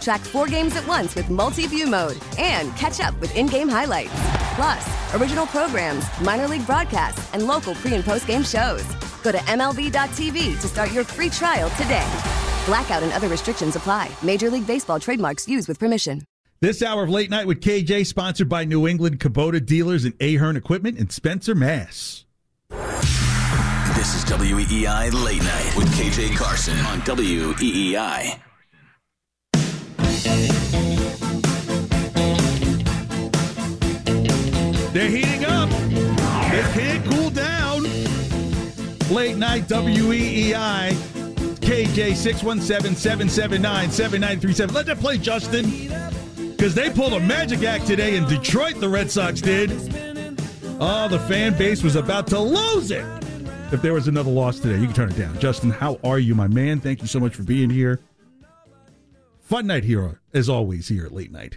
Track four games at once with multi view mode and catch up with in game highlights. Plus, original programs, minor league broadcasts, and local pre and post game shows. Go to MLB.tv to start your free trial today. Blackout and other restrictions apply. Major League Baseball trademarks used with permission. This hour of Late Night with KJ, sponsored by New England Kubota Dealers and Ahern Equipment in Spencer, Mass. This is WEEI Late Night with KJ Carson on WEEI. They're heating up. They can't cool down. Late night WEEI. KJ 617 779 7937. Let that play, Justin. Because they pulled a magic act today in Detroit, the Red Sox did. Oh, the fan base was about to lose it. If there was another loss today, you can turn it down. Justin, how are you, my man? Thank you so much for being here. Fun night here, as always, here at late night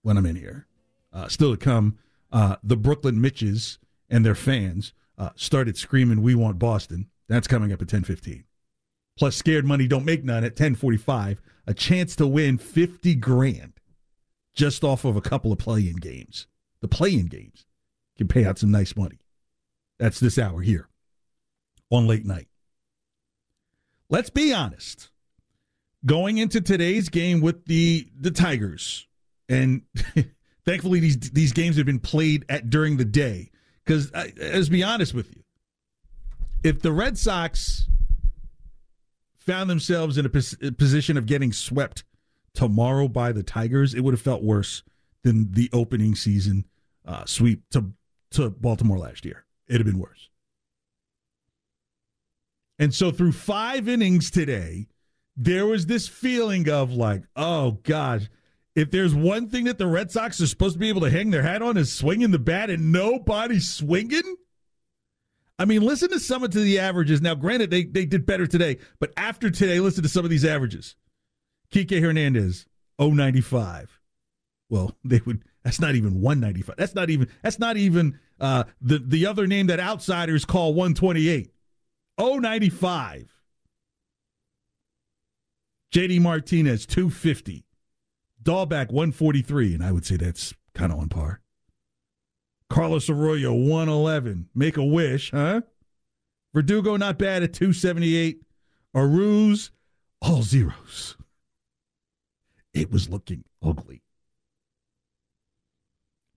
when I'm in here. Uh, still to come, uh, the Brooklyn Mitches and their fans uh, started screaming, "We want Boston." That's coming up at 10:15. Plus, scared money don't make none at 10:45. A chance to win 50 grand just off of a couple of play-in games. The play-in games can pay out some nice money. That's this hour here on late night. Let's be honest. Going into today's game with the the Tigers, and thankfully these these games have been played at during the day. Because let's be honest with you, if the Red Sox found themselves in a, pos- a position of getting swept tomorrow by the Tigers, it would have felt worse than the opening season uh, sweep to to Baltimore last year. It'd have been worse. And so through five innings today, there was this feeling of like, oh gosh, if there's one thing that the Red Sox are supposed to be able to hang their hat on is swinging the bat and nobody's swinging. I mean, listen to some of the averages. Now, granted, they, they did better today, but after today, listen to some of these averages. Kike Hernandez, 095. Well, they would that's not even 195. That's not even that's not even uh the the other name that outsiders call 128. 095. JD Martinez 250. Dalbec 143 and I would say that's kind of on par. Carlos Arroyo 111. Make a wish, huh? Verdugo not bad at 278. Aruz all zeros. It was looking ugly.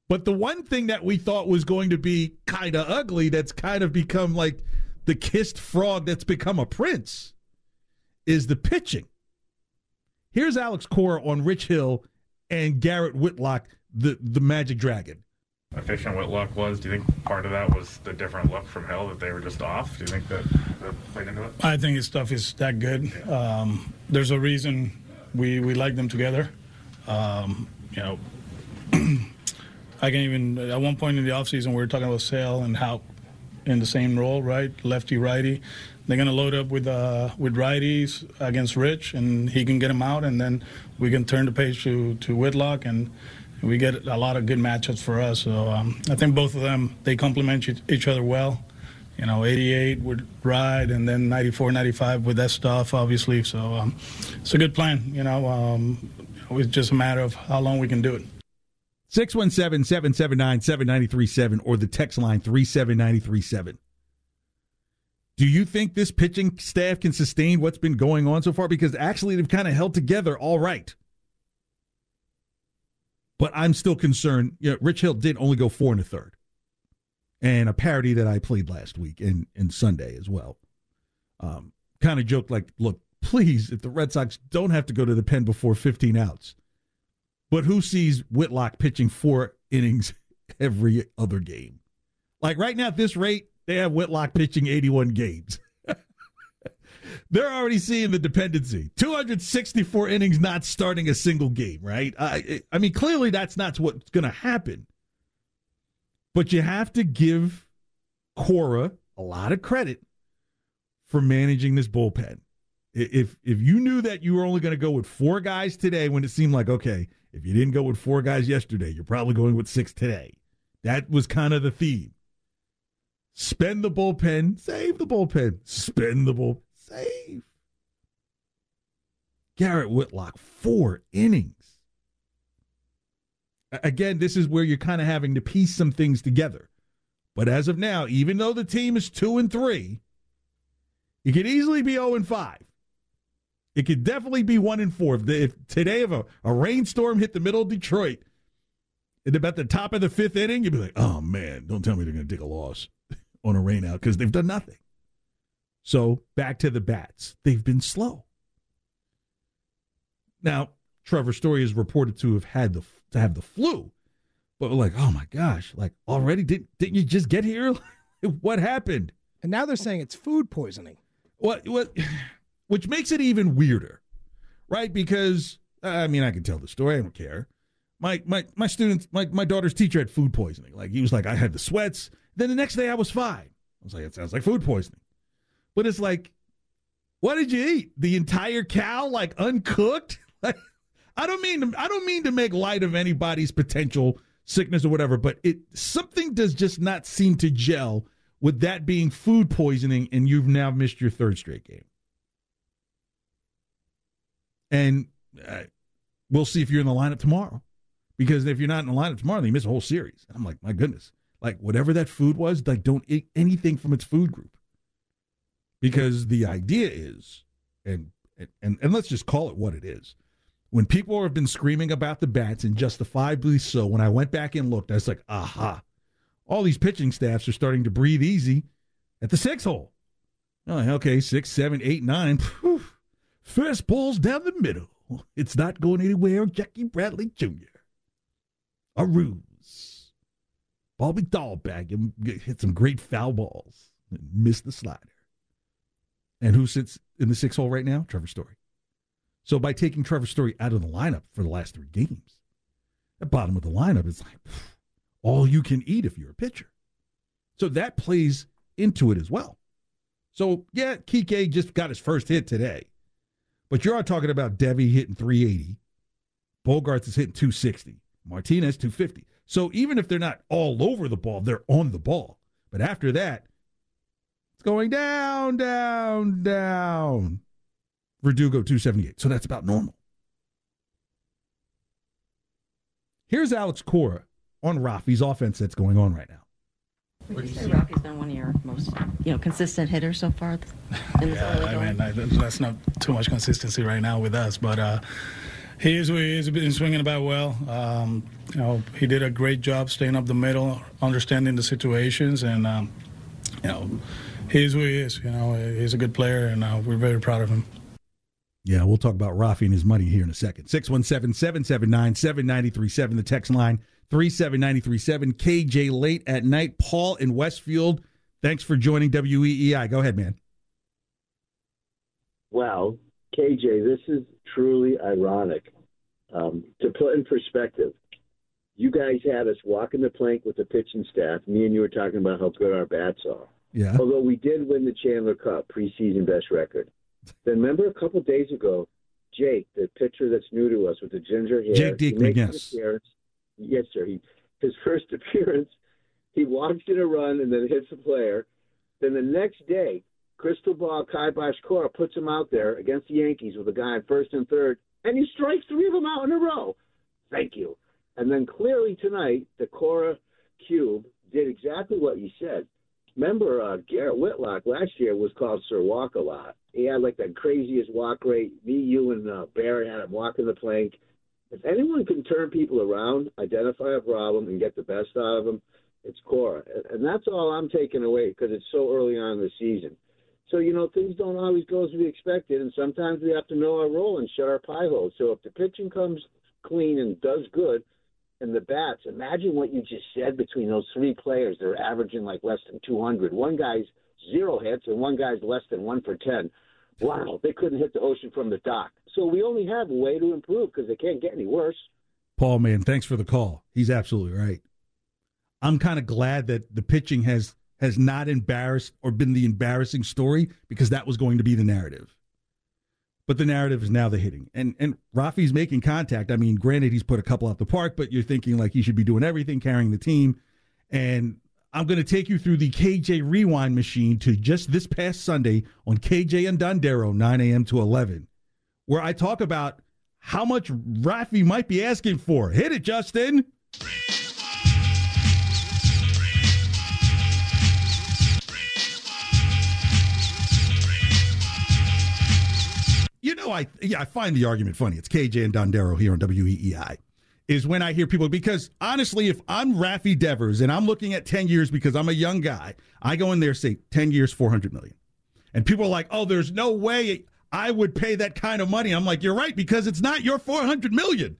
But the one thing that we thought was going to be kind of ugly that's kind of become like the kissed frog that's become a prince is the pitching. Here's Alex Cora on Rich Hill and Garrett Whitlock, the, the Magic Dragon. Efficient Whitlock was. Do you think part of that was the different look from Hill that they were just off? Do you think that, that played into it? I think his stuff is that good. Um, there's a reason we we like them together. Um, you know, I can even at one point in the offseason we were talking about Sale and how in the same role, right, lefty righty. They're gonna load up with uh, with righties against Rich, and he can get them out, and then we can turn the page to to Whitlock, and we get a lot of good matchups for us. So um, I think both of them they complement each other well. You know, 88 with Ride, and then 94, 95 with that stuff, obviously. So um, it's a good plan. You know, um, it's just a matter of how long we can do it. 617 779 7937 or the text line 37937. Do you think this pitching staff can sustain what's been going on so far? Because actually, they've kind of held together all right. But I'm still concerned. You know, Rich Hill did only go four and a third, and a parody that I played last week and, and Sunday as well. Um, kind of joked like, look, please, if the Red Sox don't have to go to the pen before 15 outs, But who sees Whitlock pitching four innings every other game? Like right now, at this rate, they have Whitlock pitching 81 games. They're already seeing the dependency. 264 innings, not starting a single game, right? I, I mean, clearly that's not what's going to happen. But you have to give Cora a lot of credit for managing this bullpen. If if you knew that you were only going to go with four guys today, when it seemed like okay, if you didn't go with four guys yesterday, you're probably going with six today. That was kind of the theme. Spend the bullpen, save the bullpen, spend the bullpen, save. Garrett Whitlock, four innings. Again, this is where you're kind of having to piece some things together. But as of now, even though the team is two and three, it could easily be 0 and 5. It could definitely be 1 and 4. If, today, if a, a rainstorm hit the middle of Detroit and about the top of the fifth inning, you'd be like, oh man, don't tell me they're going to take a loss on a rainout because they've done nothing. So back to the bats. They've been slow. Now, Trevor Story is reported to have had the to have the flu, but we're like, oh my gosh, like already didn't didn't you just get here? what happened? And now they're saying it's food poisoning. What what which makes it even weirder. Right? Because I mean I can tell the story, I don't care. My my my students my, my daughter's teacher had food poisoning. Like he was like, I had the sweats. Then the next day I was fine. I was like, it sounds like food poisoning. But it's like, what did you eat? The entire cow, like uncooked? Like I don't mean to, I don't mean to make light of anybody's potential sickness or whatever, but it something does just not seem to gel with that being food poisoning, and you've now missed your third straight game. And uh, we'll see if you're in the lineup tomorrow. Because if you're not in the lineup tomorrow, then you miss a whole series. I'm like, my goodness. Like, whatever that food was, like, don't eat anything from its food group. Because the idea is, and, and, and let's just call it what it is. When people have been screaming about the bats, and justifiably so, when I went back and looked, I was like, aha, all these pitching staffs are starting to breathe easy at the six hole. Oh, okay, six, seven, eight, nine. First ball's down the middle. It's not going anywhere. Jackie Bradley Jr. A ruse. Bobby Dalbec hit some great foul balls and missed the slider. And who sits in the six hole right now? Trevor Story. So by taking Trevor Story out of the lineup for the last three games, at bottom of the lineup is like all you can eat if you're a pitcher. So that plays into it as well. So yeah, Kike just got his first hit today. But you're talking about Devi hitting 380. Bogaerts is hitting 260. Martinez 250. So even if they're not all over the ball, they're on the ball. But after that, it's going down, down, down. Verdugo 278. So that's about normal. Here's Alex Cora on Rafi's offense that's going on right now. Would you say Rafi's been one of your most, you know, consistent hitters so far? In yeah, I mean, I, that's not too much consistency right now with us, but uh, he is he's been swinging about well. Um, you know, he did a great job staying up the middle, understanding the situations, and um, you know, he is who he is. You know, he's a good player, and uh, we're very proud of him. Yeah, we'll talk about Rafi and his money here in a second. 617 779 7937, the text line. 37937 KJ late at night. Paul in Westfield, thanks for joining WEEI. Go ahead, man. Well, KJ, this is truly ironic. Um, to put in perspective, you guys had us walking the plank with the pitching staff. Me and you were talking about how good our bats are. Yeah. Although we did win the Chandler Cup preseason best record. Then remember a couple days ago, Jake, the pitcher that's new to us with the ginger hair. Jake Diekman, yes. Yes, sir. He his first appearance, he walks in a run and then hits a player. Then the next day, Crystal Ball Kai Bosch Cora puts him out there against the Yankees with a guy in first and third, and he strikes three of them out in a row. Thank you. And then clearly tonight, the Cora Cube did exactly what you said. Remember, uh, Garrett Whitlock last year was called Sir Walk a lot. He had like the craziest walk rate. Me, you, and uh, Barry had him walking the plank. If anyone can turn people around, identify a problem, and get the best out of them, it's Cora. And that's all I'm taking away because it's so early on in the season. So, you know, things don't always go as we expected, and sometimes we have to know our role and shut our pie hole. So if the pitching comes clean and does good. And the bats, imagine what you just said between those three players. They're averaging like less than 200. One guy's zero hits and one guy's less than one for 10. Wow, they couldn't hit the ocean from the dock. So we only have a way to improve because they can't get any worse. Paul, man, thanks for the call. He's absolutely right. I'm kind of glad that the pitching has has not embarrassed or been the embarrassing story because that was going to be the narrative. But the narrative is now the hitting. And and Rafi's making contact. I mean, granted he's put a couple out the park, but you're thinking like he should be doing everything, carrying the team. And I'm going to take you through the KJ Rewind machine to just this past Sunday on KJ and Dondero, 9 a.m. to 11, where I talk about how much Rafi might be asking for. Hit it, Justin. Know, I yeah, I find the argument funny. It's KJ and Dondero here on WEEI. Is when I hear people because honestly, if I'm Rafi Devers and I'm looking at 10 years because I'm a young guy, I go in there say 10 years, 400 million. And people are like, "Oh, there's no way I would pay that kind of money." I'm like, "You're right because it's not your 400 million.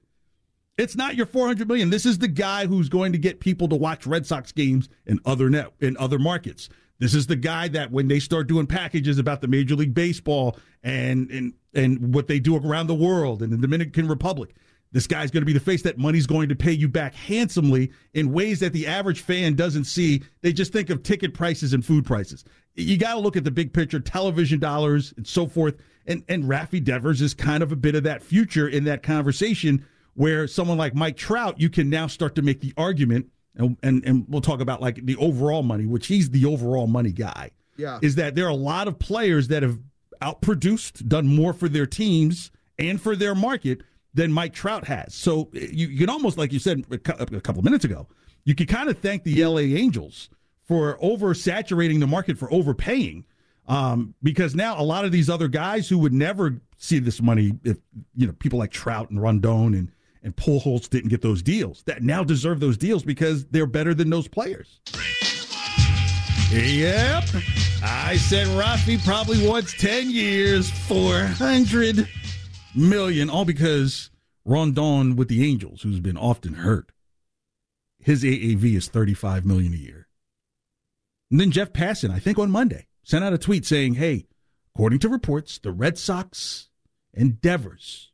It's not your 400 million. This is the guy who's going to get people to watch Red Sox games in other net in other markets. This is the guy that when they start doing packages about the Major League Baseball and and and what they do around the world in the Dominican Republic, this guy's going to be the face that money's going to pay you back handsomely in ways that the average fan doesn't see. They just think of ticket prices and food prices. You got to look at the big picture, television dollars and so forth. And and Rafi Devers is kind of a bit of that future in that conversation where someone like Mike Trout, you can now start to make the argument, and and, and we'll talk about like the overall money, which he's the overall money guy. Yeah. Is that there are a lot of players that have outproduced, done more for their teams and for their market than Mike Trout has. So you, you can almost, like you said a couple of minutes ago, you can kind of thank the LA Angels for oversaturating the market for overpaying. Um, because now a lot of these other guys who would never see this money if you know people like Trout and Rendon and and Pujols didn't get those deals that now deserve those deals because they're better than those players. Yep. I said Rafi probably wants 10 years, 400 million, all because Rendon with the Angels, who's been often hurt, his AAV is 35 million a year. And then Jeff Passan, I think on Monday, sent out a tweet saying, hey, according to reports, the Red Sox and Devers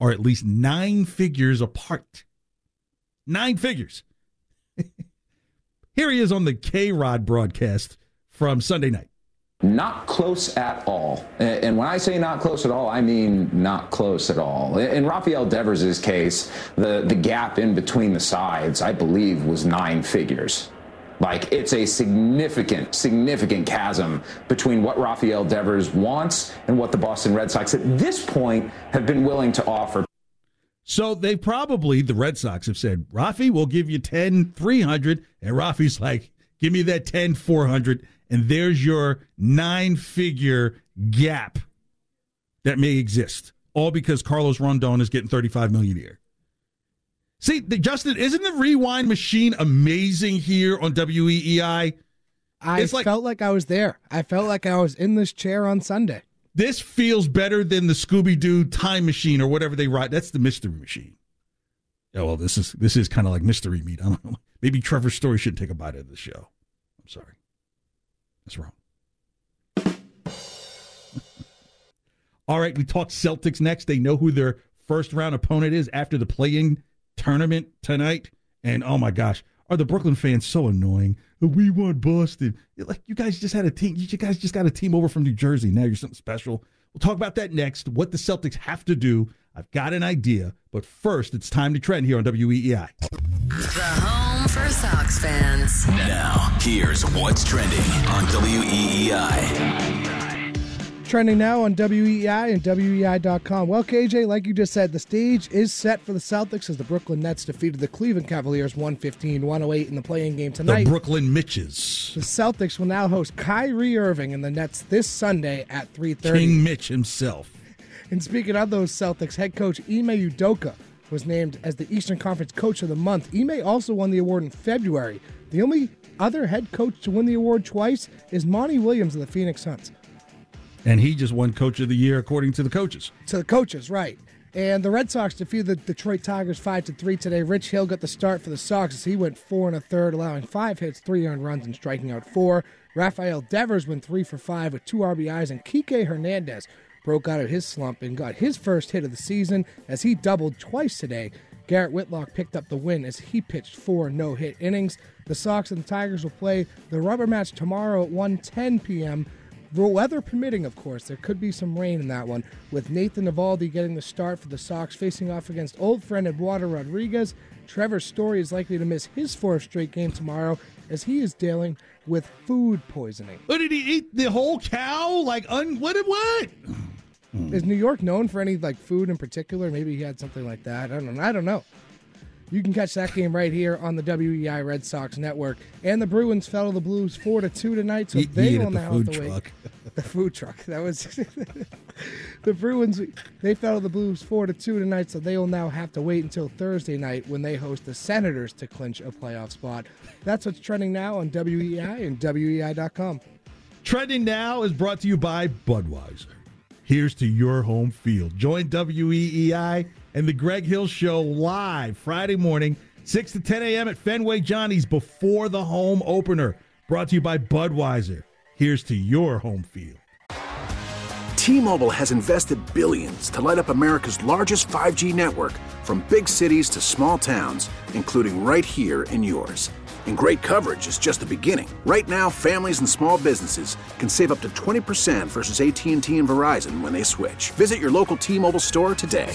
are at least nine figures apart. Nine figures. Here he is on the KayRod broadcast from Sunday night. Not close at all. And when I say not close at all, I mean not close at all. In Rafael Devers' case, the, the gap in between the sides, I believe, was nine figures. Like it's a significant, significant chasm between what Rafael Devers wants and what the Boston Red Sox at this point have been willing to offer. So they probably, the Red Sox have said, Rafi, we'll give you 10, 300. And Rafi's like, give me that 10, 400. And there's your nine figure gap that may exist. All because Carlos Rondon is getting 35 million a year. See, the, Justin, isn't the rewind machine amazing here on WEEI? I It's like- felt like I was there. I felt like I was in this chair on Sunday. This feels better than the Scooby Doo time machine or whatever they write. That's the mystery machine. Yeah, well, this is this is kind of like mystery meat. I don't know. Maybe Trevor Story should take a bite out of the show. I'm sorry. That's wrong. All right, we talk Celtics next. They know who their first round opponent is after the play-in tournament tonight. And oh my gosh, are the Brooklyn fans so annoying? We want Boston. Like you guys just had a team. You guys just got a team over from New Jersey. Now you're something special. We'll talk about that next. What the Celtics have to do. I've got an idea, but first it's time to trend here on WEEI. The home for Sox fans. Now, here's what's trending on WEEI. Trending now on WEEI and WEEI.com. Well, KJ, like you just said, the stage is set for the Celtics as the Brooklyn Nets defeated the Cleveland Cavaliers 115 108 in the play-in game tonight. The Brooklyn Mitches. The Celtics will now host Kyrie Irving and the Nets this Sunday at 3:30. King Mitch himself. And speaking of those Celtics, head coach Ime Udoka was named as the Eastern Conference Coach of the Month. Ime also won the award in February. The only other head coach to win the award twice is Monty Williams of the Phoenix Suns. And he just won Coach of the Year according to the coaches. To the coaches, right. And the Red Sox defeated the Detroit Tigers 5 to 3 today. Rich Hill got the start for the Sox as he went four and a third, allowing five hits, three earned runs, and striking out four. Rafael Devers went three for five with two RBIs, and Kike Hernandez broke out of his slump and got his first hit of the season as he doubled twice today. Garrett Whitlock picked up the win as he pitched four no hit innings. The Sox and the Tigers will play the rubber match tomorrow at 1:10 p.m. The weather permitting, of course, there could be some rain in that one, with Nathan Eovaldi getting the start for the Sox facing off against old friend Eduardo Rodriguez. Trevor Story is likely to miss his fourth straight game tomorrow as he is dealing with food poisoning. What did he eat? The whole cow? Like, un- what? What? Is New York known for any like food in particular? Maybe he had something like that. I don't. I don't know. You can catch that game right here on the WEEI Red Sox Network. And the Bruins fell to the Blues four to two tonight, so He- they will now food have to truck. wait. The food truck. That was the Bruins. They fell to the Blues four to two tonight, so they will now have to wait until Thursday night when they host the Senators to clinch a playoff spot. That's what's trending now on WEEI and WEEI.com. Trending now is brought to you by Budweiser. Here's to your home field. Join WEEI and the Greg Hill Show live Friday morning, 6 to 10 a.m. at Fenway Johnny's before the home opener. Brought to you by Budweiser. Here's to your home field. T-Mobile has invested billions to light up America's largest 5G network from big cities to small towns, including right here in yours. And great coverage is just the beginning. Right now, families and small businesses can save up to 20% versus AT&T and Verizon when they switch. Visit your local T-Mobile store today.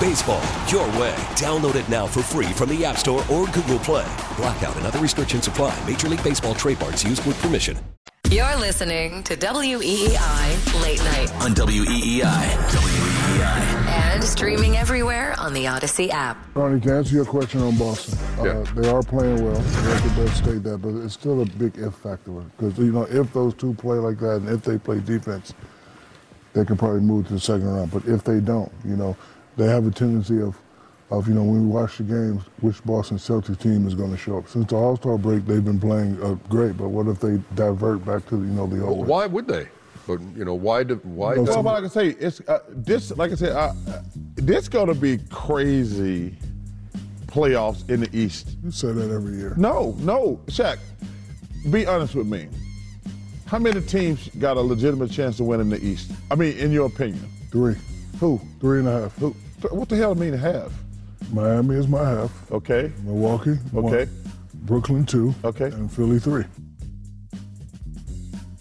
Baseball your way. Download it now for free from the App Store or Google Play. Blackout and other restrictions apply. Major League Baseball trademarks used with permission. You're listening to WEEI Late Night On E WEEI. WEEI. and streaming everywhere on the Audacy app. Ronnie, to answer your question on Boston, uh, they are playing well. The record does state that, but it's still a big if factor because you know if those two play like that and if they play defense, they can probably move to the second round. But if they don't, you know, they have a tendency of, of you know, when we watch the games, which Boston Celtics team is going to show up. Since the All Star break, they've been playing uh, great, but what if they divert back to you know the old? way? Why would they? But you know, why? Do, why? No, does- some- Well, like I say, it's uh, this. Like I said, uh, this gonna be crazy playoffs in the East. You say that every year. No, no, Shaq. Be honest with me. How many teams got a legitimate chance to win in the East? I mean, in your opinion, Three. Who? Three and a half. Who? What the hell do I mean half? Miami is my half. Okay. Milwaukee. one. Okay. Brooklyn two. Okay. And Philly three.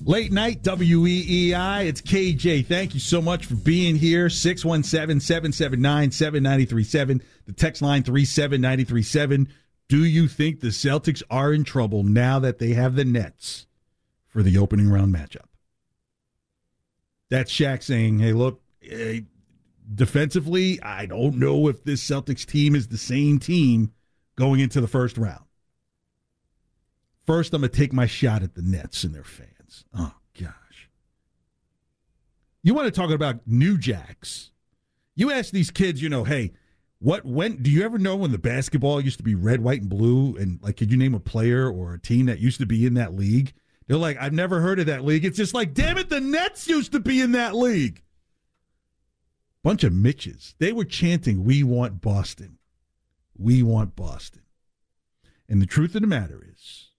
Late night WEEI. It's KJ. Thank you so much for being here. 617 779 7937. The text line 37937. Do you think the Celtics are in trouble now that they have the Nets for the opening round matchup? That's Shaq saying, hey, look, defensively, I don't know if this Celtics team is the same team going into the first round. First, I'm going to take my shot at the Nets and their fans. Oh, gosh. You want to talk about New Jacks? You ask these kids, you know, hey, what, when, do you ever know when the basketball used to be red, white, and blue? And, like, could you name a player or a team that used to be in that league? They're like, I've never heard of that league. It's just like, damn it, the Nets used to be in that league. Bunch of Mitches. They were chanting, We want Boston. We want Boston. And the truth of the matter is,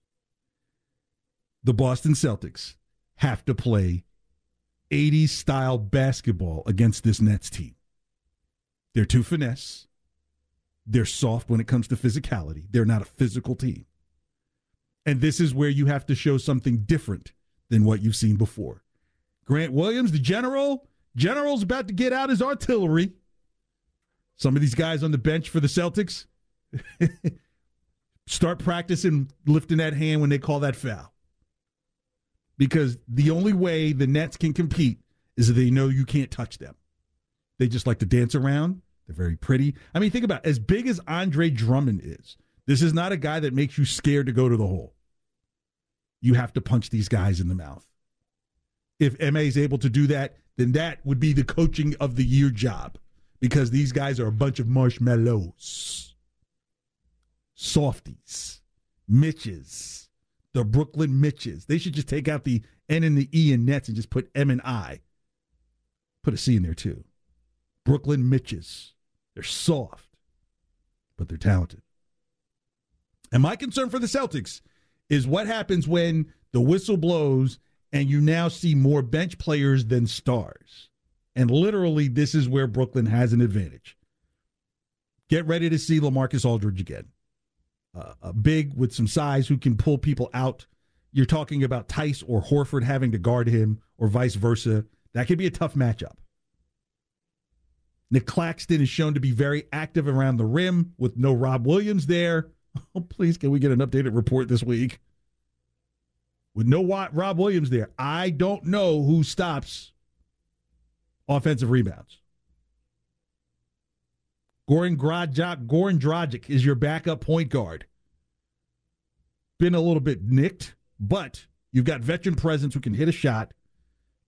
the Boston Celtics have to play 80s style basketball against this Nets team. They're too finesse. They're soft when it comes to physicality. They're not a physical team. And this is where you have to show something different than what you've seen before. Grant Williams, the general, general's about to get out his artillery. Some of these guys on the bench for the Celtics start practicing lifting that hand when they call that foul. Because the only way the Nets can compete is that they know you can't touch them. They just like to dance around. They're very pretty. I mean, think about it. as big as Andre Drummond is. This is not a guy that makes you scared to go to the hole. You have to punch these guys in the mouth. If Ime is able to do that, then that would be the coaching of the year job because these guys are a bunch of marshmallows, softies, Mitches, the Brooklyn Mitches. They should just take out the N and the E in Nets and just put M and I. Put a C in there too. Brooklyn Mitches. They're soft, but they're talented. And my concern for the Celtics is what happens when the whistle blows and you now see more bench players than stars. And literally, this is where Brooklyn has an advantage. Get ready to see Lamarcus Aldridge again. Uh, a big with some size who can pull people out. You're talking about Theis or Horford having to guard him or vice versa. That could be a tough matchup. Nick Claxton is shown to be very active around the rim with no Rob Williams there. Oh, please, can we get an updated report this week? With no Rob Williams there, I don't know who stops offensive rebounds. Goran, Gradjak, Goran Dragic is your backup point guard. Been a little bit nicked, but you've got veteran presence who can hit a shot,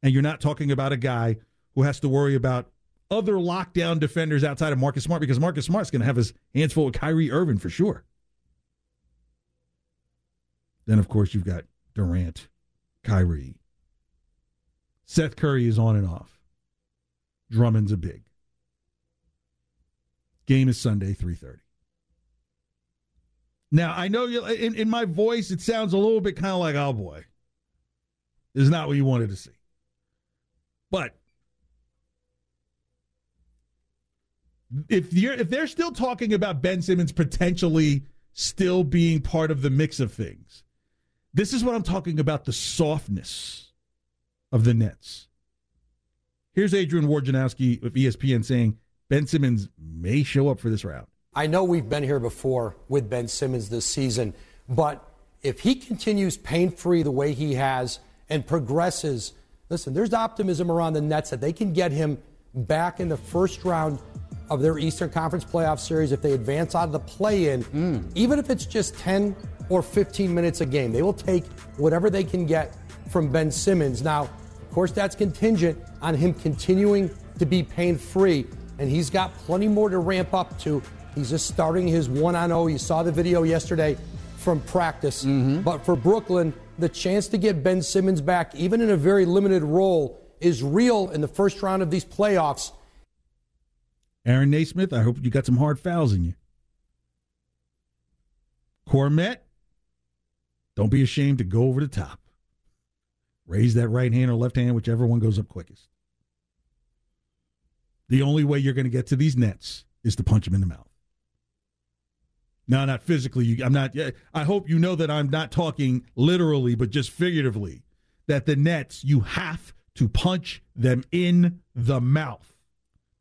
and you're not talking about a guy who has to worry about other lockdown defenders outside of Marcus Smart because Marcus Smart's going to have his hands full with Kyrie Irving for sure. Then, of course, you've got Durant, Kyrie. Seth Curry is on and off. Drummond's a big. Game is Sunday, 3.30. Now, I know you in, in my voice, it sounds a little bit kind of like, oh boy, this is not what you wanted to see. But if you're if they're still talking about Ben Simmons potentially still being part of the mix of things, this is what I'm talking about the softness of the Nets. Here's Adrian Wojnarowski of ESPN saying Ben Simmons may show up for this round. I know we've been here before with Ben Simmons this season, but if he continues pain free the way he has and progresses, listen, there's optimism around the Nets that they can get him back in the first round of their Eastern Conference playoff series if they advance out of the play in, mm. even if it's just 10 or 15 minutes a game. They will take whatever they can get from Ben Simmons. Now, of course, that's contingent on him continuing to be pain free, and he's got plenty more to ramp up to. He's just starting his one on 0. You saw the video yesterday from practice. Mm-hmm. But for Brooklyn, the chance to get Ben Simmons back, even in a very limited role, is real in the first round of these playoffs. Aaron Nesmith, I hope you got some hard fouls in you. Kornet, don't be ashamed to go over the top. Raise that right hand or left hand, whichever one goes up quickest. The only way you're going to get to these nets is to punch them in the mouth. No, not physically. I'm not. I hope you know that I'm not talking literally, but just figuratively. That the nets, you have to punch them in the mouth.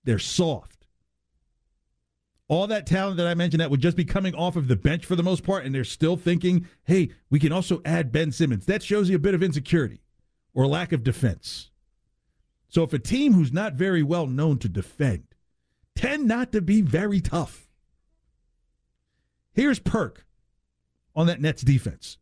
They're soft all that talent that I mentioned that would just be coming off of the bench for the most part, and they're still thinking, hey, we can also add Ben Simmons. That shows you a bit of insecurity or lack of defense. So if a team who's not very well known to defend tend not to be very tough. Here's Perk on that Nets defense.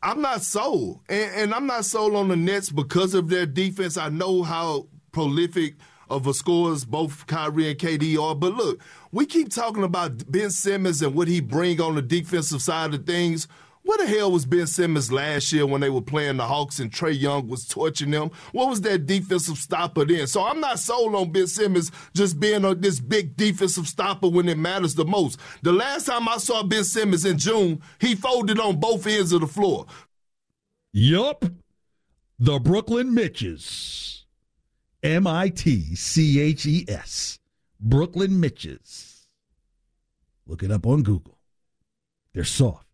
I'm not sold. And, and I'm not sold on the Nets because of their defense. I know how prolific – of the scores both Kyrie and KD are. But look, we keep talking about Ben Simmons and what he bring on the defensive side of things. What the hell was Ben Simmons last year when they were playing the Hawks and Trae Young was torching them? What was that defensive stopper then? So I'm not sold on Ben Simmons just being a, this big defensive stopper when it matters the most. The last time I saw Ben Simmons in June, he folded on both ends of the floor. Yup. The Brooklyn Mitches. M I T C H E S. Brooklyn Mitches. Look it up on Google. They're soft.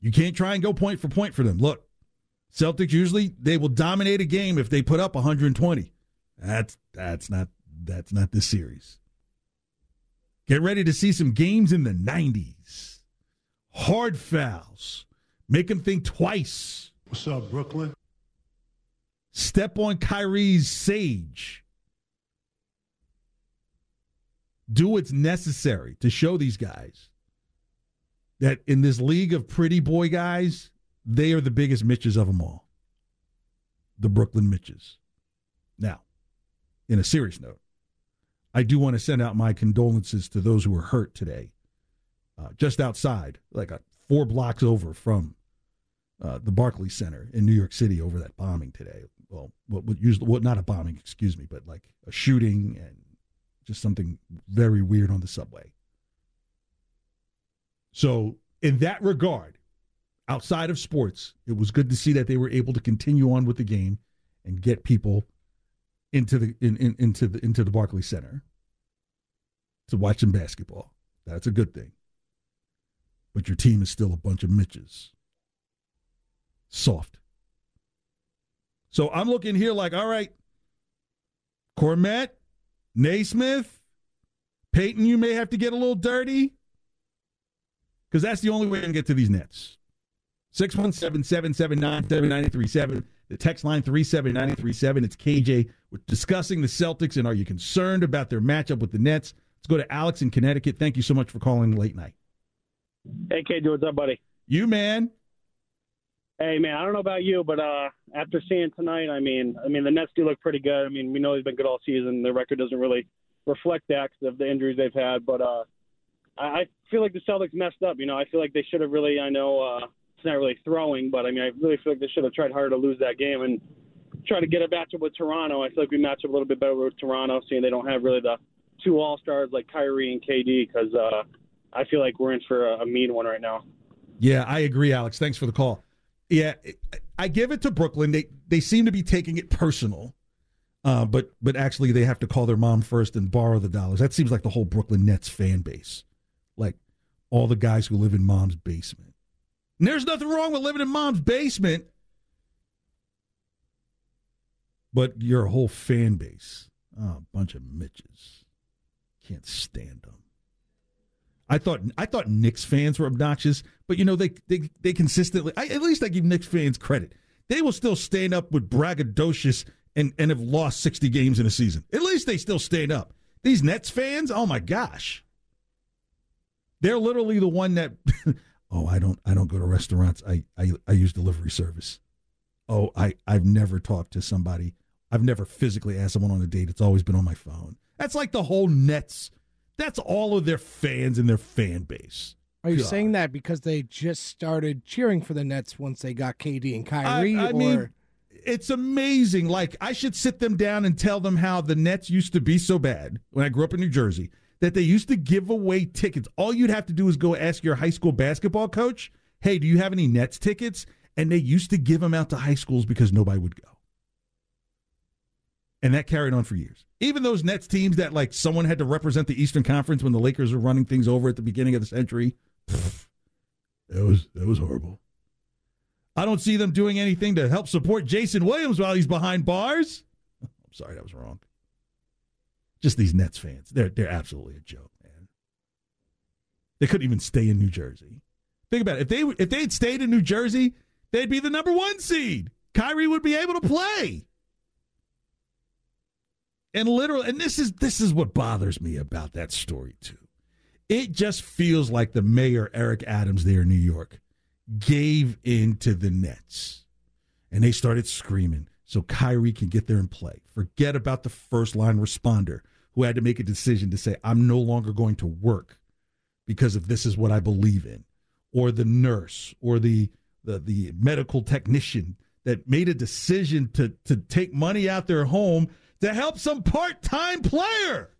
You can't try and go point for point for them. Look, Celtics usually they will dominate a game if they put up 120. That's that's not that's not this series. Get ready to see some games in the 90s. Hard fouls. Make them think twice. What's up, Brooklyn? Step on Kyrie's sage. Do what's necessary to show these guys that in this league of pretty boy guys, they are the biggest Mitches of them all. The Brooklyn Mitches. Now, in a serious note, I do want to send out my condolences to those who were hurt today, uh, just outside, like a, four blocks over from uh, the Barclays Center in New York City over that bombing today. Well, what, what usually, what not a bombing, excuse me, but like a shooting and just something very weird on the subway. So, in that regard, outside of sports, it was good to see that they were able to continue on with the game and get people into the in, in, into the into the Barclays Center to watch some basketball. That's a good thing. But your team is still a bunch of Mitches. Soft. So I'm looking here like, all right, Kornet, Nesmith, Payton, you may have to get a little dirty because that's the only way to get to these nets. 617 779 7937. The text line 37937. It's KJ. We're discussing the Celtics and are you concerned about their matchup with the Nets? Let's go to Alex in Connecticut. Thank you so much for calling late night. Hey, KJ, what's up, buddy? You, man. Hey, man, I don't know about you, but uh, after seeing tonight, I mean, I mean, the Nets do look pretty good. I mean, we know they've been good all season. Their record doesn't really reflect that because of the injuries they've had, but uh, I I feel like the Celtics messed up. You know, I feel like they should have really. I know uh, it's not really throwing, but I mean, I really feel like they should have tried harder to lose that game and try to get a matchup with Toronto. I feel like we match up a little bit better with Toronto, seeing they don't have really the two All Stars like Kyrie and KD, because uh, I feel like we're in for a, a mean one right now. Yeah, I agree, Alex. Thanks for the call. Yeah, I give it to Brooklyn. They they seem to be taking it personal, uh, but but actually they have to call their mom first and borrow the dollars. That seems like the whole Brooklyn Nets fan base, like all the guys who live in mom's basement. And there's nothing wrong with living in mom's basement, but your whole fan base, oh, a bunch of Mitches, can't stand them. I thought I thought Knicks fans were obnoxious, but you know they they they consistently. I, at least I give Knicks fans credit. They will still stand up with braggadocious and and have lost sixty games in a season. At least they still stand up. These Nets fans, oh my gosh, they're literally the one that. oh, I don't I don't go to restaurants. I I, I use delivery service. Oh, I I've never talked to somebody. I've never physically asked someone on a date. It's always been on my phone. That's like the whole Nets that's all of their fans and their fan base. Are you God. saying that because they just started cheering for the Nets once they got KD and Kyrie? I, I or? mean, it's amazing. Like I should sit them down and tell them how the Nets used to be so bad when I grew up in New Jersey that they used to give away tickets. All you'd have to do is go ask your high school basketball coach, "Hey, do you have any Nets tickets?" And they used to give them out to high schools because nobody would go. And that carried on for years. Even those Nets teams that like someone had to represent the Eastern Conference when the Lakers were running things over at the beginning of the century. That was that was horrible. I don't see them doing anything to help support Jayson Williams while he's behind bars. I'm sorry, that was wrong. Just these Nets fans. They're they're absolutely a joke, man. They couldn't even stay in New Jersey. Think about it. If they if they had stayed in New Jersey, they'd be the number one seed. Kyrie would be able to play. And literally, and this is this is what bothers me about that story too. It just feels like the mayor Eric Adams there in New York gave in to the Nets, and they started screaming so Kyrie can get there and play. Forget about the first line responder who had to make a decision to say I'm no longer going to work because if this is what I believe in, or the nurse or the the, the medical technician that made a decision to to take money out their home to help some part time player.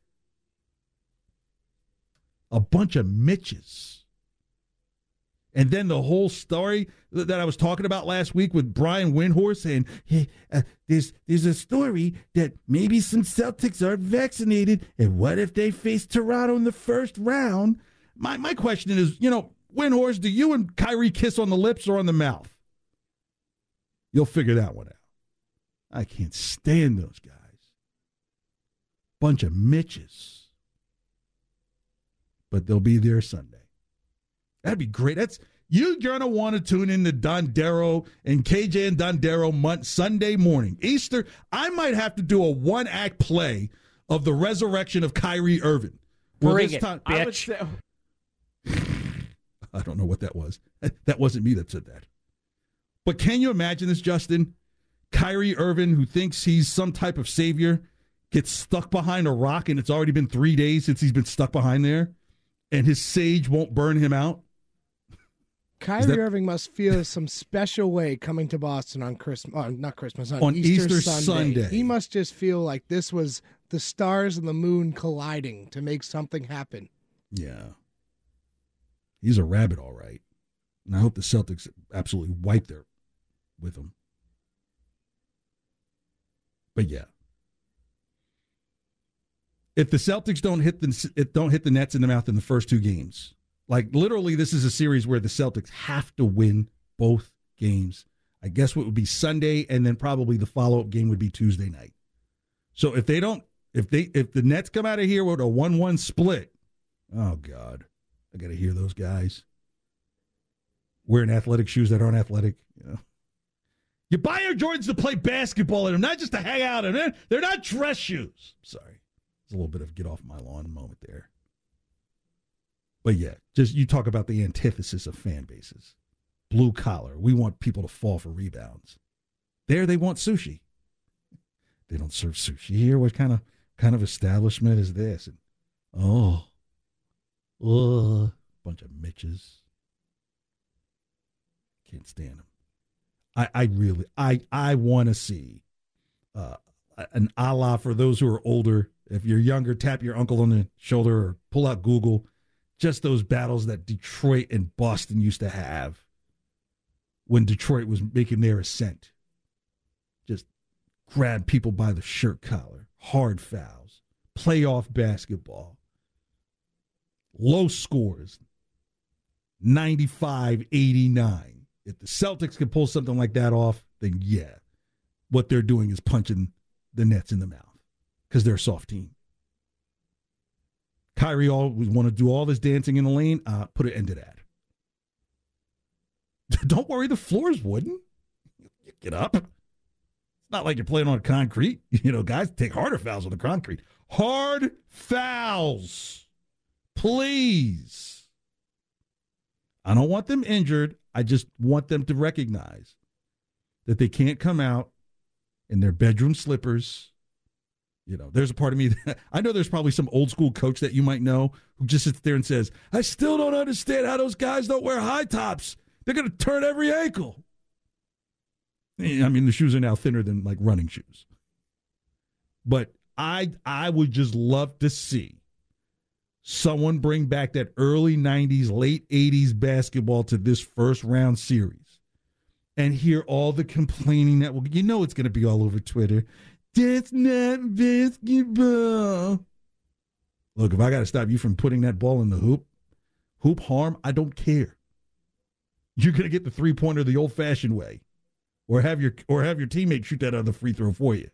A bunch of Mitches. And then the whole story that I was talking about last week with Brian Windhorst saying, hey, uh, there's, there's a story that maybe some Celtics aren't vaccinated. And what if they face Toronto in the first round? My, my question is, you know, Windhorst, do you and Kyrie kiss on the lips or on the mouth? You'll figure that one out. I can't stand those guys bunch of Mitches. But they'll be there Sunday. That'd be great. That's You're gonna want to tune in to Dondero and KJ and Dondero month Sunday morning. Easter, I might have to do a one act play of the resurrection of Kyrie Irving. Bring it, time- I would say, I don't know what that was. That wasn't me that said that. But can you imagine this, Justin? Kyrie Irving, who thinks he's some type of savior, gets stuck behind a rock, and it's already been three days since he's been stuck behind there, and his sage won't burn him out. Kyrie that- Irving must feel some special way coming to Boston on Christmas, uh, not Christmas, on, On Easter, Easter Sunday. Sunday. He must just feel like this was the stars and the moon colliding to make something happen. Yeah. He's a rabbit, all right. And I hope the Celtics absolutely wipe their with them. But yeah. If the Celtics don't hit the don't hit the Nets in the mouth in the first two games, like literally this is a series where the Celtics have to win both games. I guess what would be Sunday and then probably the follow-up game would be Tuesday night. So if they don't if they if the Nets come out of here with a 1-1 split, oh god. I got to hear those guys wearing athletic shoes that aren't athletic. You know, you buy your Jordans to play basketball in them, not just to hang out in them. They're not dress shoes. Sorry, it's a little bit of get off my lawn moment there. But yeah, just you talk about the antithesis of fan bases. Blue collar, we want people to fall for rebounds. There, they want sushi. They don't serve sushi here. What kind of kind of establishment is this? And, oh, Ugh, bunch of Mitches. Can't stand them. I, I really, I, I want to see uh, an a la for those who are older. If you're younger, tap your uncle on the shoulder or pull out Google. Just those battles that Detroit and Boston used to have when Detroit was making their ascent. Just grab people by the shirt collar, hard fouls, playoff basketball low scores 95 89 if the celtics can pull something like that off then yeah. What they're doing is punching the nets in the mouth because they're a soft team. Kyrie always want to do all this dancing in the lane uh, put an end to that. Don't worry the floors wouldn't get up. It's not like you're playing on concrete. You know guys take harder fouls on the concrete. Hard fouls. Please. I don't want them injured. I just want them to recognize that they can't come out in their bedroom slippers. You know, there's a part of me that I know there's probably some old school coach that you might know who just sits there and says, I still don't understand how those guys don't wear high tops. They're going to turn every ankle. Eh, I mean, the shoes are now thinner than like running shoes. But I I would just love to see someone bring back that early 90s, late 80s basketball to this first round series and hear all the complaining that, well, you know, it's going to be all over Twitter. That's not basketball. Look, if I got to stop you from putting that ball in the hoop, hoop harm, I don't care. You're going to get the three pointer the old fashioned way. Or have your or have your teammate shoot that other free throw for you.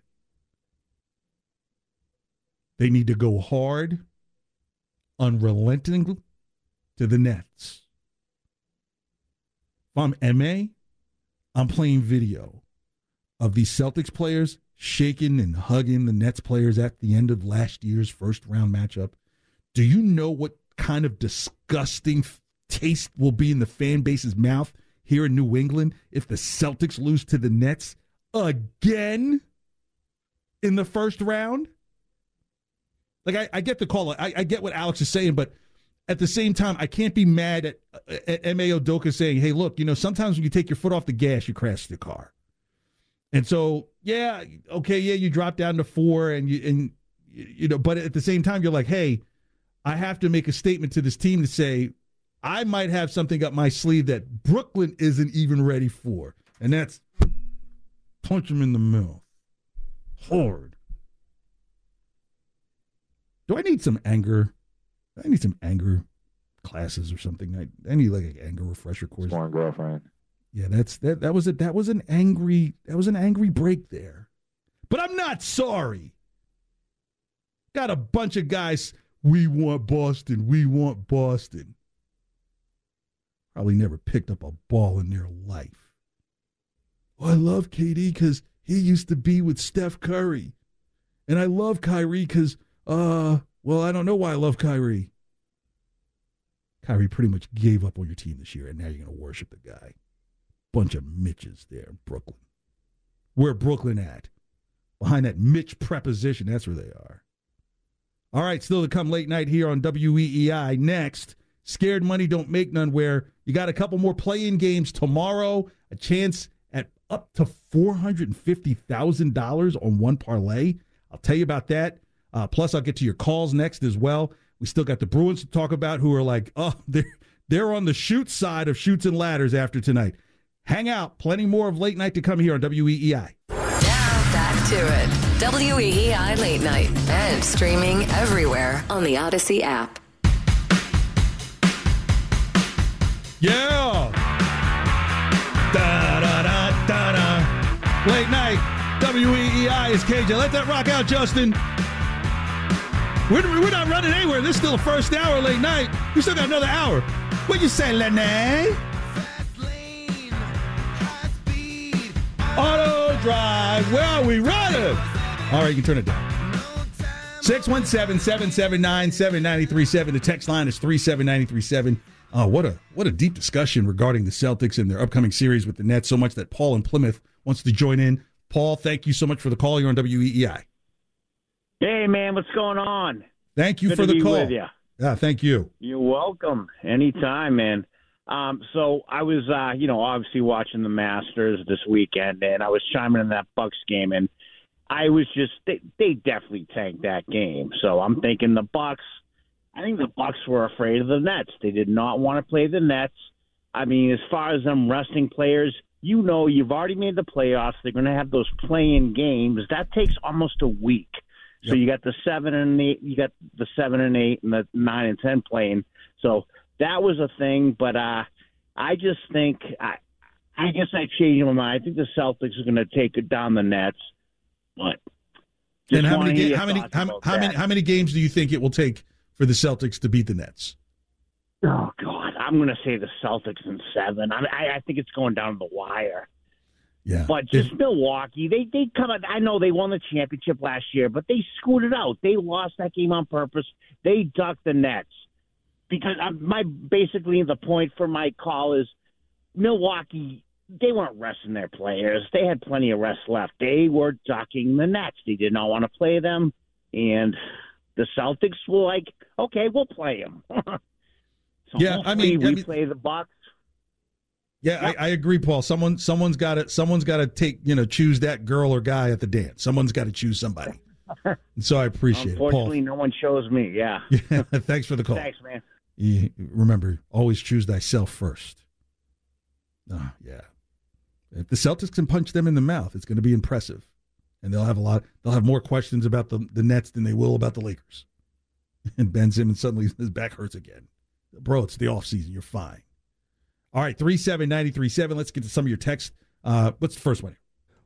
They need to go hard unrelenting to the Nets. If I'm Ime, I'm playing video of these Celtics players shaking and hugging the Nets players at the end of last year's first round matchup. Do you know what kind of disgusting taste will be in the fan base's mouth here in New England if the Celtics lose to the Nets again in the first round? Like I, I get the call. I, I get what Alex is saying, but at the same time, I can't be mad at, at Ime Udoka saying, "Hey, look, you know, sometimes when you take your foot off the gas, you crash the car." And so, yeah, okay, yeah, you drop down to four, and you and you know, but at the same time, you're like, "Hey, I have to make a statement to this team to say I might have something up my sleeve that Brooklyn isn't even ready for," and that's punch him in the mouth hard. Do I need some anger? I need some anger classes or something. I, I need like an anger refresher course. Sworn girlfriend. Yeah, that's that. That was it. That was an angry. That was an angry break there. But I'm not sorry. Got a bunch of guys. We want Boston. We want Boston. probably never picked up a ball in their life. Oh, I love KD because he used to be with Steph Curry. And I love Kyrie because, uh, well, I don't know why I love Kyrie. Kyrie pretty much gave up on your team this year, and now you're going to worship the guy. Bunch of Mitches there in Brooklyn. Where Brooklyn at? Behind that Mitch preposition, that's where they are. All right, still to come late night here on WEEI. Next, Scared Money Don't Make None, where you got a couple more play in games tomorrow, a chance at up to $450,000 on one parlay. I'll tell you about that. Uh, plus, I'll get to your calls next as well. We still got the Bruins to talk about who are like, oh, they're, they're on the shoot side of shoots and ladders after tonight. Hang out. Plenty more of late night to come here on WEEI. Now back to it. WEEI Late Night and streaming everywhere on the Audacy app. Yeah. Da da da da da. Late night. WEEI is KJ. Let that rock out, Justin. We're, we're not running anywhere. This is still the first hour late night. We still got another hour. What you say, Lenny? Auto drive. Where are we running? All right, you can turn it down. 617-779-7937. The text line is 37937. Oh, uh, what a what a deep discussion regarding the Celtics and their upcoming series with the Nets. So much that Paul in Plymouth wants to join in. Paul, thank you so much for the call. You're on WEEI. Hey man, what's going on? Thank you Good for to the be call. with ya. Yeah, thank you. You're welcome. Anytime, man. Um, so I was, uh, you know, obviously watching the Masters this weekend, and I was chiming in that Bucks game, and I was just they, they definitely tanked that game. So I'm thinking the Bucks. I think the Bucks were afraid of the Nets. They did not want to play the Nets. I mean, as far as them resting players, you know, you've already made the playoffs. They're going to have those play-in games. That takes almost a week. So you got the seven and eight, you got the seven and eight, and the nine and ten playing. So that was a thing. But uh, I just think I, I guess I changed my mind. I think the Celtics are going to take it down the Nets. But and how many ga- how many how, how many how many games do you think it will take for the Celtics to beat the Nets? Oh God, I'm going to say the Celtics in seven. I, I I think it's going down to the wire. Yeah, But just Milwaukee, they they come. out- I know they won the championship last year, but they screwed it out. They lost that game on purpose. They ducked the Nets because I'm, my basically the point for my call is Milwaukee. They weren't resting their players. They had plenty of rest left. They were ducking the Nets. They did not want to play them, and the Celtics were like, "Okay, we'll play them." so Yeah, I mean- we I mean- play the Bucks. Yeah, I, I agree, Paul. Someone someone's got to someone's got to take you know choose that girl or guy at the dance. Someone's got to choose somebody. And so I appreciate it, Paul. Unfortunately, no one chose me. Yeah. Yeah, thanks for the call. Thanks, man. You, remember, always choose thyself first. Ah, yeah. If the Celtics can punch them in the mouth, it's going to be impressive, and they'll have a lot. They'll have more questions about the the Nets than they will about the Lakers. And Ben Simmons suddenly his back hurts again. Bro, it's the off season. You're fine. All right, three seven ninety three seven. Let's get to some of your texts. Uh, what's the first one?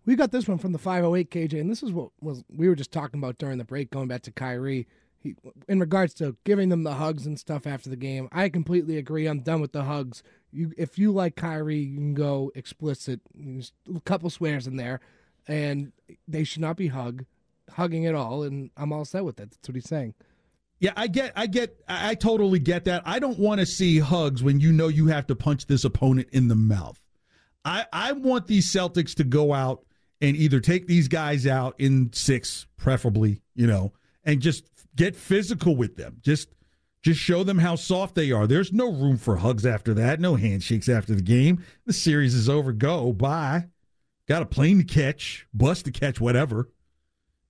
We got this one from the 508 KJ, and this is what was we were just talking about during the break, going back to Kyrie. He, in regards to giving them the hugs and stuff after the game, I completely agree. I'm done with the hugs. You, if you like Kyrie, you can go explicit. There's a couple swears in there, and they should not be hug, hugging at all. And I'm all set with that. That's what he's saying. Yeah, I get, I get, I totally get that. I don't want to see hugs when you know you have to punch this opponent in the mouth. I, I want these Celtics to go out and either take these guys out in six, preferably, you know, and just get physical with them. Just, just show them how soft they are. There's no room for hugs after that. No handshakes after the game. The series is over. Go bye. Got a plane to catch, bus to catch, whatever.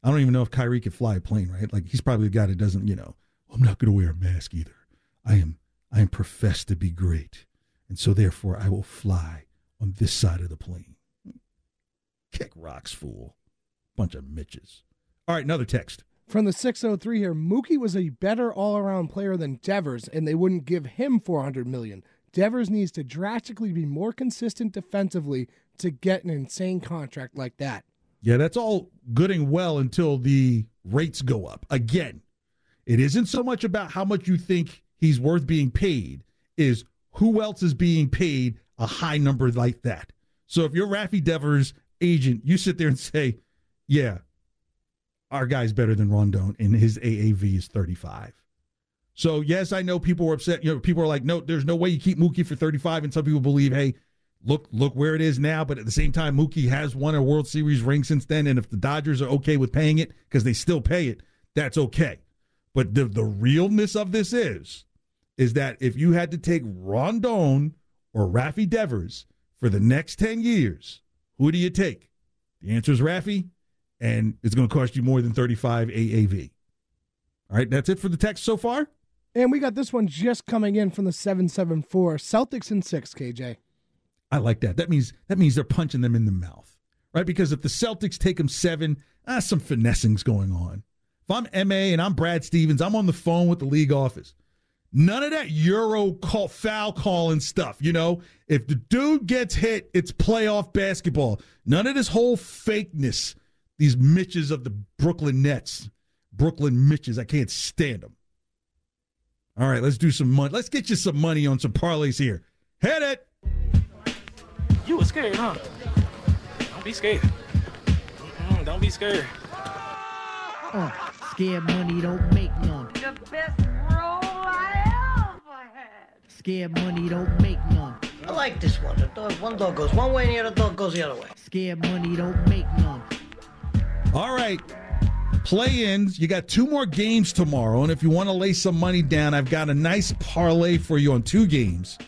I don't even know if Kyrie could fly a plane, right? Like he's probably the guy that doesn't, you know, I'm not going to wear a mask either. I am, I am professed to be great, and so therefore I will fly on this side of the plane. Kick rocks, fool. Bunch of Mitches. All right, another text. From the 603 here, Mookie was a better all-around player than Devers, and they wouldn't give him 400 million. Devers needs to drastically be more consistent defensively to get an insane contract like that. Yeah, that's all good and well until the rates go up. Again, it isn't so much about how much you think he's worth being paid, is who else is being paid a high number like that? So if you're Rafi Devers' agent, you sit there and say, yeah, our guy's better than Rendon, and his AAV is 35. So yes, I know people were upset. You know, people are like, no, there's no way you keep Mookie for 35, and some people believe, hey, look, look where it is now. But at the same time, Mookie has won a World Series ring since then, and if the Dodgers are okay with paying it because they still pay it, that's okay. But the the realness of this is, is that if you had to take Rendon or Rafi Devers for the next 10 years, who do you take? The answer is Rafi, and it's going to cost you more than 35 AAV. All right, that's it for the text so far. And we got this one just coming in from the 774 Celtics in six, KJ. I like that. That means that means they're punching them in the mouth, right? Because if the Celtics take them seven, ah, some finessing's going on. If I'm Ime and I'm Brad Stevens, I'm on the phone with the league office. None of that Euro call, foul calling stuff. You know, if the dude gets hit, it's playoff basketball. None of this whole fakeness. These Mitches of the Brooklyn Nets, Brooklyn Mitches. I can't stand them. All right, let's do some money. Let's get you some money on some parlays here. Hit it. You were scared, huh? Don't be scared. Mm-mm, don't be scared. Uh, scared money don't make none. The best roll I ever had. Scared money don't make none. I like this one. The dog, one dog goes one way and the other dog goes the other way. Scared money don't make none. All right. Play ins. You got two more games tomorrow. And if you want to lay some money down, I've got a nice parlay for you on two games.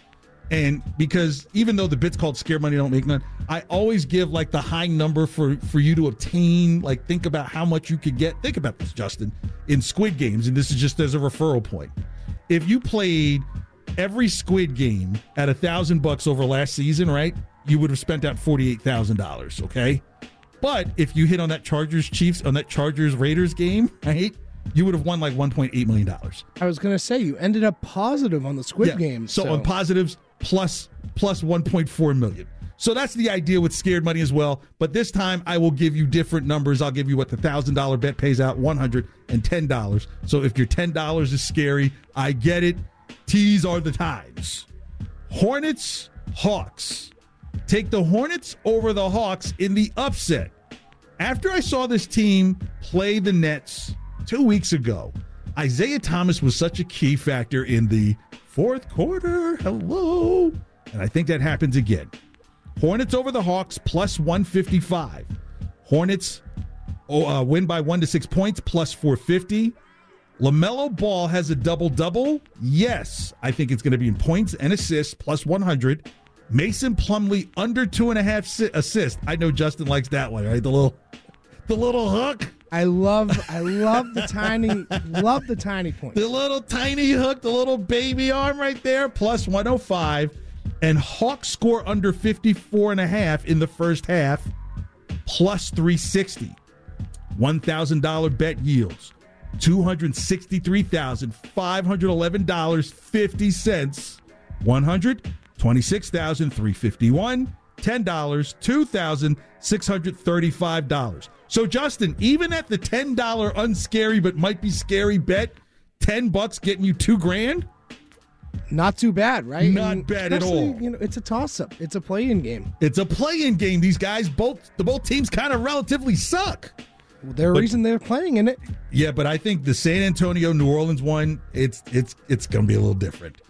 And because even though the bit's called scare money don't make none, I always give like the high number for for you to obtain. Like think about how much you could get. Think about this, Justin, in Squid Games, and this is just as a referral point. If you played every Squid Game at a thousand bucks over last season, right? You would have spent out forty eight thousand dollars. Okay, but if you hit on that Chargers Chiefs on that Chargers Raiders game, right? You would have won like one point eight million dollars. I was going to say you ended up positive on the Squid Yeah. Game. So, on positives plus plus 1.4 million. So that's the idea with scared money as well. But this time I will give you different numbers. I'll give you what the thousand dollar bet pays out, one hundred and ten dollars. So if your ten dollars is scary, I get it. T's are the times. Hornets, Hawks. Take the Hornets over the Hawks in the upset. After I saw this team play the Nets two weeks ago, Isaiah Thomas was such a key factor in the fourth quarter. Hello. And I think that happens again. Hornets over the Hawks plus 155. Hornets oh, uh, win by one to six points plus 450. LaMelo Ball has a double double. Yes, I think it's going to be in points and assists plus 100. Mason Plumlee under two and a half si- assists. I know Justin likes that one, right? The little, the little hook. I love, I love the tiny, love the tiny point. The little tiny hook, the little baby arm right there, plus 105. And Hawks score under 54 and a half in the first half, plus 360. $1,000 bet yields. $263,511.50. 100 $26,351. $10, $2,635. So, Justin, even at the $10 unscary but might be scary bet, 10 bucks getting you two grand? Not too bad, right? Not And bad at all. You know, it's a toss-up. It's a play-in game. It's a play-in game. These guys, both the both teams, kind of relatively suck. Well, there's a But- reason they're playing in it. Yeah, but I think the San Antonio New Orleans one, it's it's it's going to be a little different.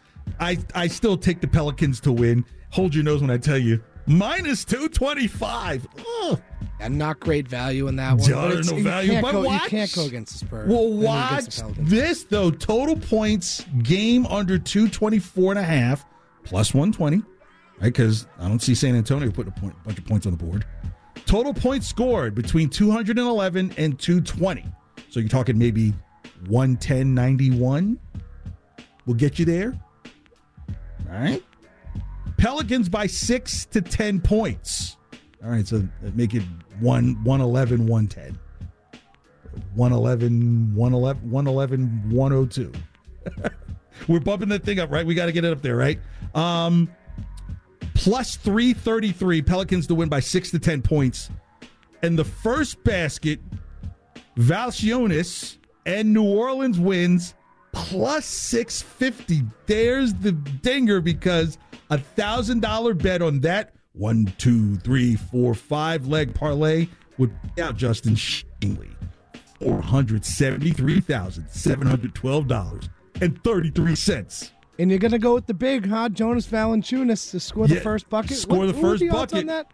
I I still take the Pelicans to win. Hold your nose when I tell you minus two twenty five. And not great value in that one. It's- no you value, Can't but go, watch. You can't go against the Spurs. Well, watch against the Pelicans. this though. Total points game under 224 and a half plus 120. Right, because I don't see San Antonio putting a point, bunch of points on the board. Total points scored between 211 and 220. So you're talking maybe 110, 91 will get you there. All right. Pelicans by six to 10 points. All right. So make it one, 111, 110. 111, 111, 111, 102. We're bumping that thing up, right? We got to get it up there, right? Um, plus 333, Pelicans to win by six to 10 points. And the first basket, Valanciunas and New Orleans wins plus 650. There's the dinger because a thousand dollar bet on that one, two, three, four, five leg parlay would pay out Justin Shingley four hundred seventy three thousand seven hundred twelve dollars and thirty three cents. And you're gonna go with the big, huh? Jonas Valanciunas to score the Yeah, first bucket. score What- the first the bucket.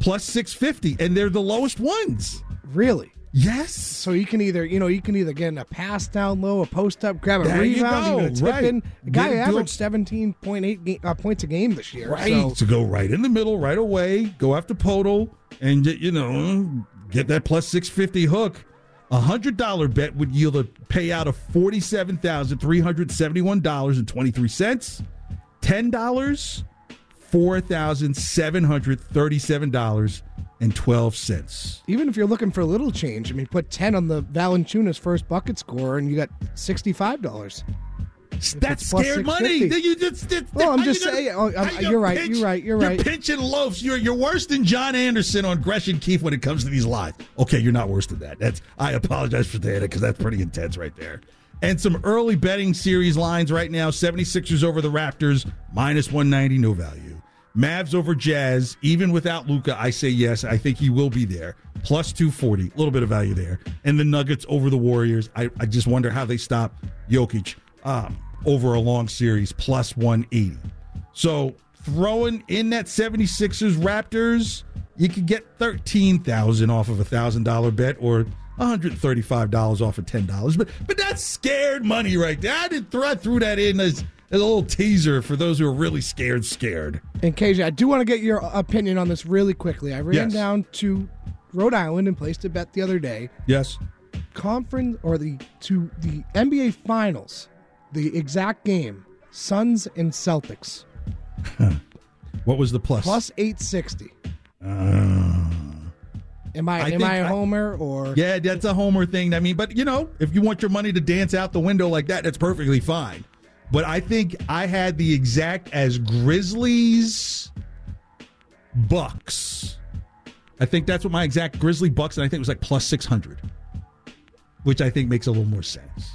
Plus six fifty, and they're the lowest ones. Really? Yes. So you can either, you know, you can either get in a pass down low, a post up, grab a There you rebound, go, even a tip right. in. The guy averaged seventeen point eight ga- uh, points a game this year. Right. So To go right in the middle, right away, go after Poto, and get, you know, get that plus 650 hook. A hundred dollar bet would yield a payout of forty seven thousand three hundred seventy one dollars and twenty three cents. Ten dollars, $4,737.12. Even if you're looking for a little change, I mean, put 10 on the Valanciunas first bucket score and you got $65. That's scared money. You just, just, well, I'm just you saying. Oh, I'm, you you're, right, pinch, you're right. You're right. You're. Pinching loafs. You're you're worse than John Anderson on Gresham Keefe when it comes to these lies. Okay, you're not worse than that. That's I apologize for that because that's pretty intense right there. And some early betting series lines right now: 76ers over the Raptors minus 190, no value. Mavs over Jazz, even without Luka, I say yes. I think he will be there. Plus 240, a little bit of value there. And the Nuggets over the Warriors. I, I just wonder how they stop Jokic um, over a long series, plus 180. So throwing in that 76ers Raptors, you could get 13,000 off of a $1,000 bet or $135 off of $10. But but that's scared money right there. I did throw, I threw that in as, as a little teaser for those who are really scared scared. And KJ, I do want to get your opinion on this really quickly. I ran Yes. down to Rhode Island and placed a bet the other day. Yes. Conference or the to the NBA Finals, the exact game, Suns and Celtics, What was the plus? plus eight sixty. Uh, Am I, I am I a homer or Yeah, that's a homer thing. I mean, but you know, if you want your money to dance out the window like that, that's perfectly fine. But I think I had the exact as Grizzlies Bucks. I think that's what my exact Grizzly Bucks, and I think it was like plus six hundred, which I think makes a little more sense.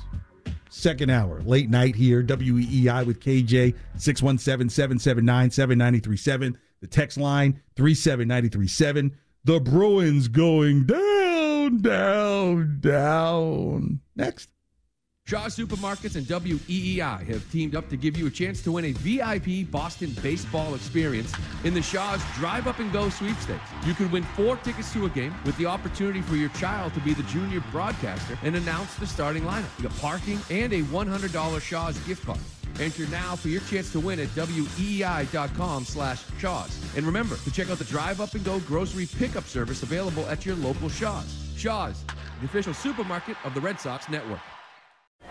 Second hour, late night here, WEEI with KJ, 617 779 7937. The text line, 37937. The Bruins going down, down, down. Next. Shaw Supermarkets and WEEI have teamed up to give you a chance to win a VIP Boston baseball experience in the Shaw's Drive Up and Go sweepstakes. You can win four tickets to a game with the opportunity for your child to be the junior broadcaster and announce the starting lineup. Got parking and a $100 Shaw's gift card. Enter now for your chance to win at weei.com slash Shaws. And remember to check out the Drive Up and Go grocery pickup service available at your local Shaws. Shaws, the official supermarket of the Red Sox Network.